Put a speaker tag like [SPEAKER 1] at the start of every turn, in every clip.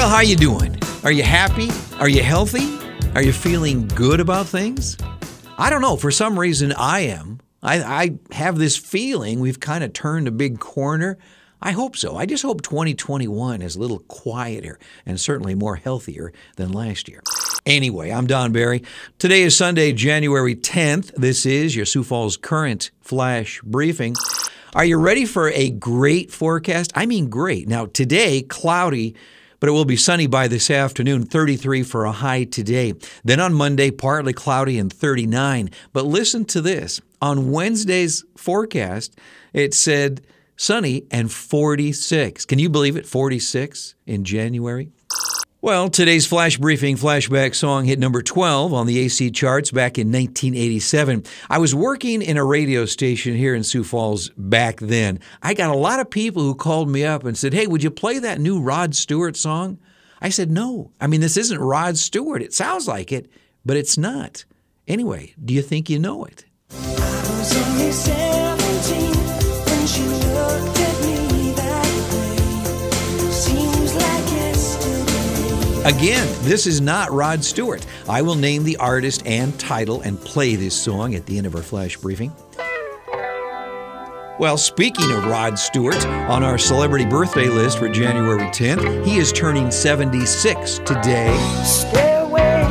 [SPEAKER 1] Well, how you doing? Are you happy? Are you healthy? Are you feeling good about things? I don't know. For some reason, I am. I, I have this feeling we've kind of turned a big corner. I hope so. I just hope 2021 is a little quieter and certainly more healthier than last year. Anyway, I'm Don Barry. Today is Sunday, January 10th. This is your Sioux Falls Current Flash Briefing. Are you ready for a great forecast? I mean, great. Now, today, cloudy but it will be sunny by this afternoon, 33 for a high today. Then on Monday, partly cloudy and 39. But listen to this. On Wednesday's forecast, it said sunny and 46. Can you believe it? 46 in January? Well, today's flash briefing flashback song hit number 12 on the AC charts back in 1987. I was working in a radio station here in Sioux Falls back then. I got a lot of people who called me up and said, Hey, would you play that new Rod Stewart song? I said, No. I mean, this isn't Rod Stewart. It sounds like it, but it's not. Anyway, do you think you know it? Again, this is not Rod Stewart. I will name the artist and title and play this song at the end of our flash briefing. Well, speaking of Rod Stewart, on our celebrity birthday list for January 10th, he is turning 76 today.
[SPEAKER 2] Stay away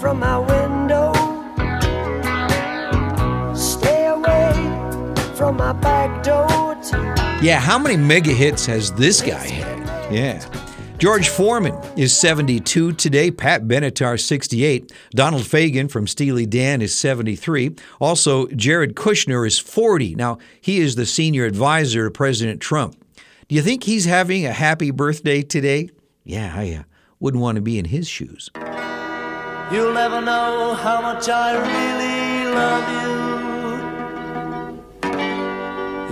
[SPEAKER 2] from my window. Stay away from my back door.
[SPEAKER 1] Yeah, how many mega hits has this guy had? Yeah. George Foreman is 72 today. Pat Benatar, 68. Donald Fagen from Steely Dan is 73. Also, Jared Kushner is 40. Now, he is the senior advisor to President Trump. Do you think he's having a happy birthday today? Yeah, I uh, wouldn't want to be in his shoes.
[SPEAKER 3] You'll never know how much I really love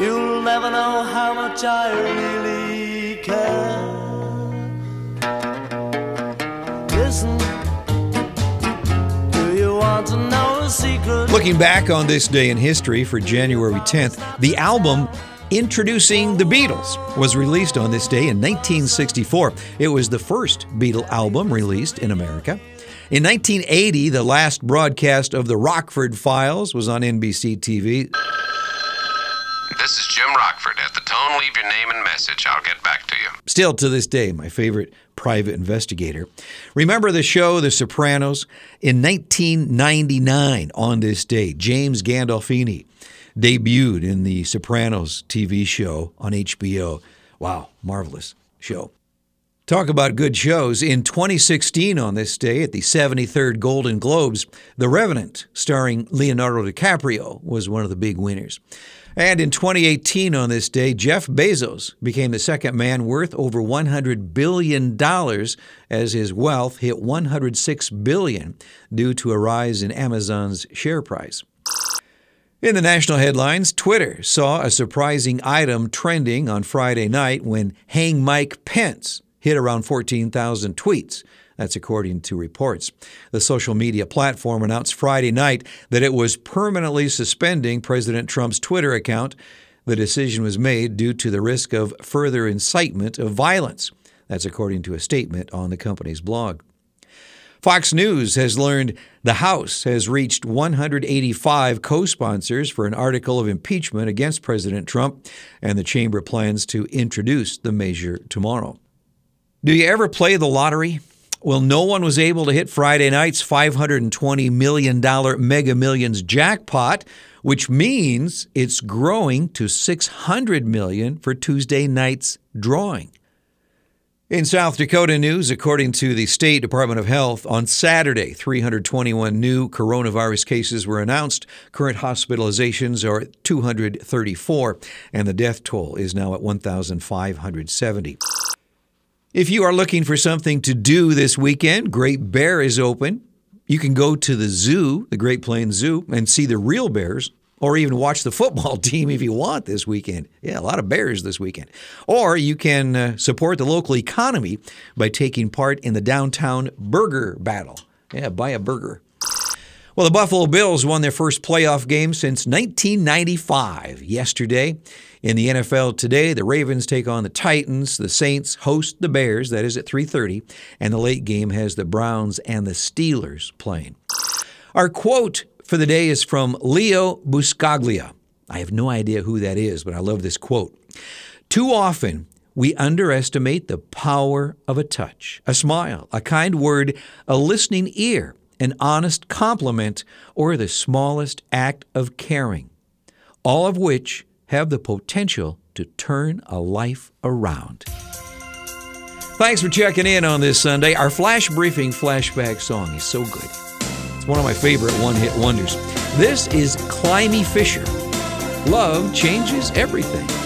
[SPEAKER 3] you. You'll never know how much I really
[SPEAKER 1] Looking back on this day in history for January 10th, the album Introducing the Beatles was released on this day in 1964. It was the first Beatle album released in America. In 1980, the last broadcast of the Rockford Files was on NBC TV.
[SPEAKER 4] This is Jim Rockford. At the tone, leave your name and message. I'll get back to you.
[SPEAKER 1] Still to this day, my favorite private investigator. Remember the show The Sopranos? In 1999, on this day, James Gandolfini debuted in The Sopranos TV show on HBO. Wow, marvelous show. Talk about good shows. In 2016, on this day, at the 73rd Golden Globes, The Revenant, starring Leonardo DiCaprio, was one of the big winners. And in 2018, on this day, Jeff Bezos became the second man worth over $100 billion as his wealth hit 106 billion due to a rise in Amazon's share price. In the national headlines, Twitter saw a surprising item trending on Friday night when Hang Mike Pence hit around 14,000 tweets. That's according to reports. The social media platform announced Friday night that it was permanently suspending President Trump's Twitter account. The decision was made due to the risk of further incitement of violence. That's according to a statement on the company's blog. Fox News has learned the House has reached 185 co sponsors for an article of impeachment against President Trump, and the chamber plans to introduce the measure tomorrow. Do you ever play the lottery? Well, no one was able to hit Friday night's $520 million Mega Millions jackpot, which means it's growing to 600 million for Tuesday night's drawing. In South Dakota news, according to the State Department of Health, on Saturday, 321 new coronavirus cases were announced. Current hospitalizations are 234, and the death toll is now at 1,570. If you are looking for something to do this weekend, Great Bear is open. You can go to the zoo, the Great Plains Zoo, and see the real bears or even watch the football team if you want this weekend. Yeah, a lot of Bears this weekend. Or you can uh, support the local economy by taking part in the downtown burger battle. Yeah, buy a burger. Well, the Buffalo Bills won their first playoff game since 1995 yesterday. In the NFL today, the Ravens take on the Titans, the Saints host the Bears, that is at 3:30, and the late game has the Browns and the Steelers playing. Our quote for the day is from Leo Buscaglia. I have no idea who that is, but I love this quote. Too often, we underestimate the power of a touch, a smile, a kind word, a listening ear, an honest compliment, or the smallest act of caring, all of which have the potential to turn a life around. Thanks for checking in on this Sunday. Our flash briefing flashback song is so good. It's one of my favorite one hit wonders. This is Climie Fisher. Love changes everything.